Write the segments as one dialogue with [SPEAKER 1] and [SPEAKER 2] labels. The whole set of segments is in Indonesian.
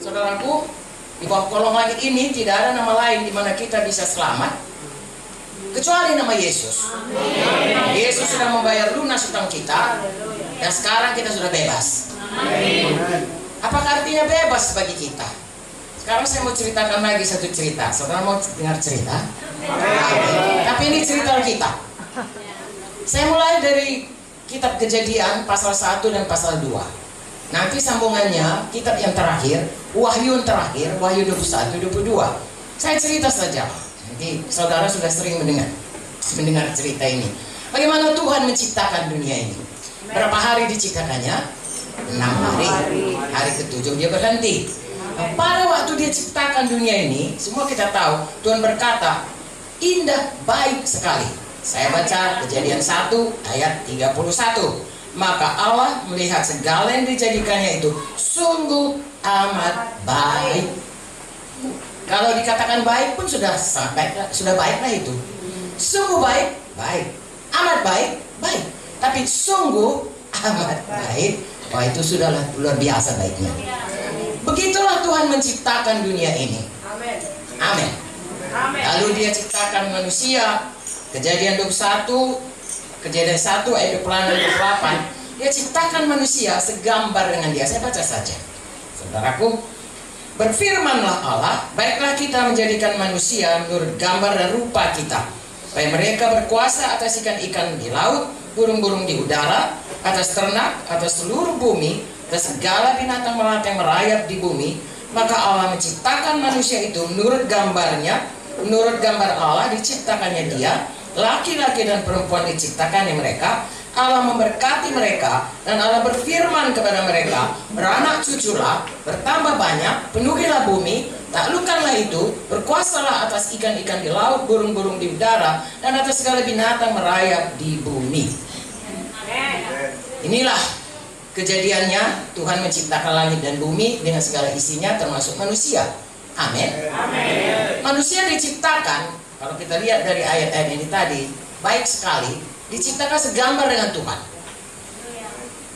[SPEAKER 1] saudaraku, di bawah kolong langit ini tidak ada nama lain di mana kita bisa selamat kecuali nama Yesus. Yesus sudah membayar lunas utang kita dan sekarang kita sudah bebas. Apakah artinya bebas bagi kita? Sekarang saya mau ceritakan lagi satu cerita. Saudara mau dengar cerita? Tapi ini cerita kita. Saya mulai dari kitab kejadian pasal 1 dan pasal 2. Nanti sambungannya kitab yang terakhir, Wahyu yang terakhir, Wahyu 21, 22. Saya cerita saja. Nanti saudara sudah sering mendengar mendengar cerita ini. Bagaimana Tuhan menciptakan dunia ini? Berapa hari diciptakannya? Enam hari. Hari ketujuh dia berhenti. Pada waktu dia ciptakan dunia ini, semua kita tahu Tuhan berkata, indah baik sekali. Saya baca kejadian 1 ayat 31. Maka Allah melihat segala yang dijadikannya itu sungguh amat baik. Kalau dikatakan baik pun sudah sangat baik, sudah baiklah itu. Sungguh baik, baik. Amat baik, baik. Tapi sungguh amat baik, wah itu sudahlah luar biasa baiknya. Begitulah Tuhan menciptakan dunia ini. Amin. Lalu dia ciptakan manusia. Kejadian 21, kejadian 1 ayat 26 28. Dia ciptakan manusia segambar dengan dia. Saya baca saja. Saudaraku, berfirmanlah Allah, baiklah kita menjadikan manusia menurut gambar dan rupa kita. Supaya mereka berkuasa atas ikan-ikan di laut, burung-burung di udara, atas ternak, atas seluruh bumi, atas segala binatang melata yang merayap di bumi, maka Allah menciptakan manusia itu menurut gambarnya, menurut gambar Allah diciptakannya dia, laki-laki dan perempuan diciptakannya mereka, Allah memberkati mereka dan Allah berfirman kepada mereka, beranak cuculah, bertambah banyak, penuhilah bumi, taklukkanlah itu, berkuasalah atas ikan-ikan di laut, burung-burung di udara, dan atas segala binatang merayap di bumi. Inilah kejadiannya Tuhan menciptakan langit dan bumi dengan segala isinya termasuk manusia. Amin. Manusia diciptakan kalau kita lihat dari ayat-ayat ini tadi baik sekali diciptakan segambar dengan Tuhan.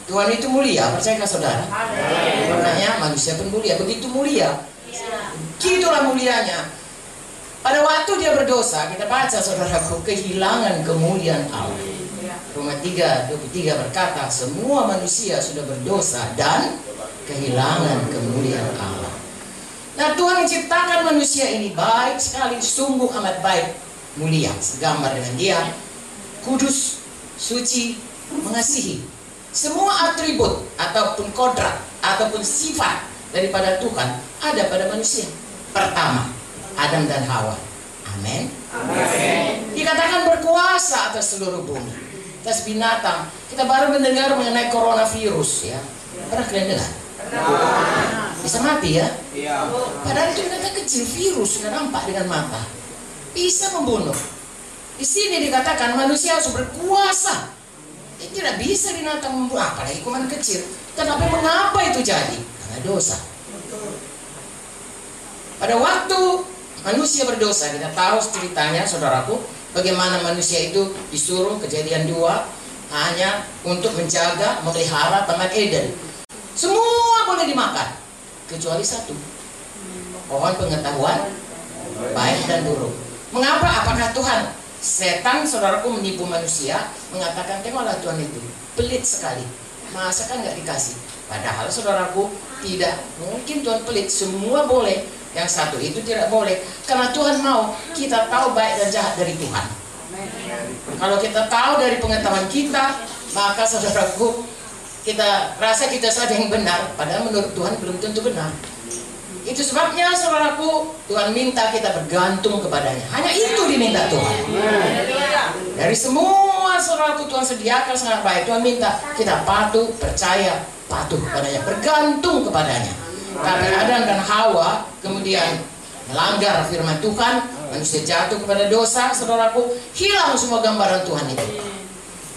[SPEAKER 1] Tuhan itu mulia, percayakah saudara? Makanya manusia pun mulia, begitu mulia. Gitulah mulianya. Pada waktu dia berdosa, kita baca saudaraku, kehilangan kemuliaan Allah. Roma 3, 23 berkata, semua manusia sudah berdosa dan kehilangan kemuliaan. Nah Tuhan menciptakan manusia ini baik sekali, sungguh amat baik, mulia, segambar dengan dia, kudus, suci, mengasihi. Semua atribut ataupun kodrat ataupun sifat daripada Tuhan ada pada manusia. Pertama, Adam dan Hawa. Amin. Dikatakan berkuasa atas seluruh bumi, atas binatang. Kita baru mendengar mengenai coronavirus ya. Pernah kalian dengar? Bisa mati ya? Padahal itu ternyata kecil virus sudah nampak dengan mata. Bisa membunuh. Di sini dikatakan manusia harus berkuasa. Ya, tidak bisa binatang membunuh, apalagi kuman kecil. Kenapa mengapa itu jadi? Karena dosa. Pada waktu manusia berdosa, kita tahu ceritanya, saudaraku, bagaimana manusia itu disuruh kejadian dua hanya untuk menjaga, memelihara taman Eden. Semua boleh dimakan, kecuali satu. Pohon pengetahuan baik dan buruk. Mengapa? Apakah Tuhan? Setan saudaraku menipu manusia mengatakan tengoklah Tuhan itu pelit sekali. Masa kan nggak dikasih? Padahal saudaraku tidak mungkin Tuhan pelit. Semua boleh. Yang satu itu tidak boleh. Karena Tuhan mau kita tahu baik dan jahat dari Tuhan. Kalau kita tahu dari pengetahuan kita maka saudaraku kita rasa kita saja yang benar padahal menurut Tuhan belum tentu benar itu sebabnya saudaraku Tuhan minta kita bergantung kepadanya. Hanya itu diminta Tuhan. Dari semua saudaraku Tuhan sediakan sangat baik. Tuhan minta kita patuh, percaya, patuh kepadanya, bergantung kepadanya. Tapi Adam dan Hawa kemudian melanggar firman Tuhan, manusia jatuh kepada dosa, saudaraku, hilang semua gambaran Tuhan itu.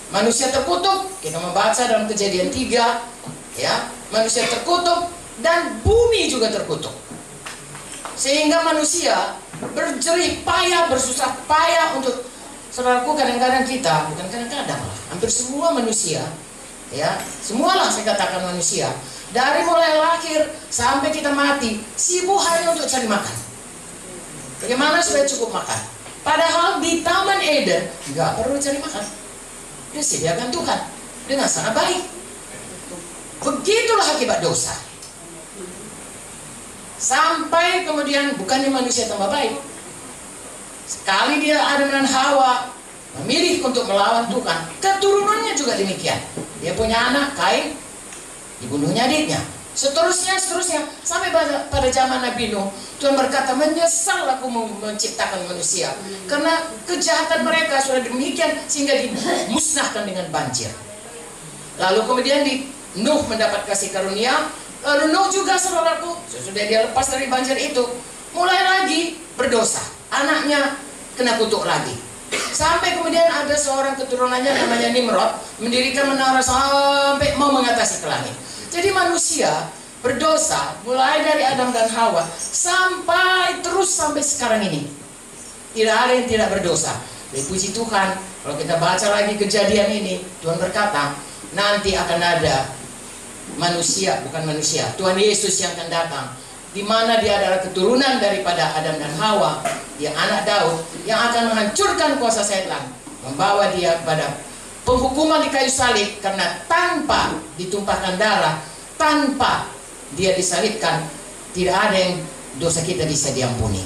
[SPEAKER 1] Manusia terkutuk, kita membaca dalam kejadian 3, ya, manusia terkutuk, dan bumi juga terkutuk. Sehingga manusia berjerih payah, bersusah payah untuk saudaraku kadang-kadang kita, bukan kadang-kadang lah, hampir semua manusia, ya, semualah saya katakan manusia, Dari mulai lahir sampai kita mati, sibuk hanya untuk cari makan. Bagaimana supaya cukup makan? Padahal di Taman Eden nggak perlu cari makan. Disediakan Tuhan dengan sangat baik. Begitulah akibat dosa. Sampai kemudian bukannya manusia tambah baik. Sekali dia Adam dan Hawa memilih untuk melawan Tuhan, keturunannya juga demikian. Dia punya anak, Kain, dibunuhnya adiknya. Seterusnya, seterusnya, sampai pada, pada zaman Nabi Nuh, Tuhan berkata, menyesal aku menciptakan manusia. Karena kejahatan mereka sudah demikian, sehingga dimusnahkan dengan banjir. Lalu kemudian di Nuh mendapat kasih karunia, lalu Nuh juga saudaraku, sudah dia lepas dari banjir itu, mulai lagi berdosa. Anaknya kena kutuk lagi. Sampai kemudian ada seorang keturunannya namanya Nimrod, mendirikan menara sampai mau mengatasi ke langit. Jadi manusia berdosa mulai dari Adam dan Hawa sampai terus sampai sekarang ini. Tidak ada yang tidak berdosa. Dipuji Tuhan, kalau kita baca lagi kejadian ini, Tuhan berkata, nanti akan ada manusia, bukan manusia, Tuhan Yesus yang akan datang. Di mana dia adalah keturunan daripada Adam dan Hawa, dia anak Daud yang akan menghancurkan kuasa setan, membawa dia kepada penghukuman di kayu salib karena tanpa ditumpahkan darah, tanpa dia disalibkan, tidak ada yang dosa kita bisa diampuni.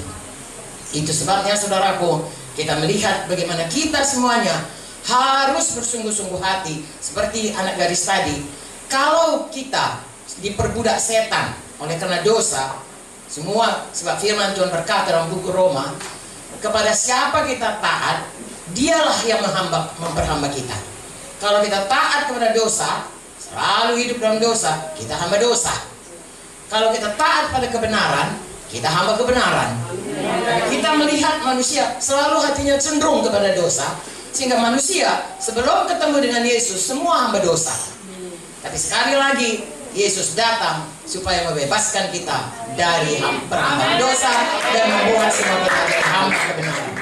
[SPEAKER 1] Itu sebabnya saudaraku, kita melihat bagaimana kita semuanya harus bersungguh-sungguh hati seperti anak garis tadi. Kalau kita diperbudak setan oleh karena dosa, semua sebab firman Tuhan berkata dalam buku Roma, kepada siapa kita taat, dialah yang memperhamba kita. Kalau kita taat kepada dosa, selalu hidup dalam dosa, kita hamba dosa. Kalau kita taat pada kebenaran, kita hamba kebenaran. Kita melihat manusia selalu hatinya cenderung kepada dosa, sehingga manusia sebelum ketemu dengan Yesus semua hamba dosa. Tapi sekali lagi Yesus datang supaya membebaskan kita dari perhamba dosa dan membuat semua kita hamba kebenaran.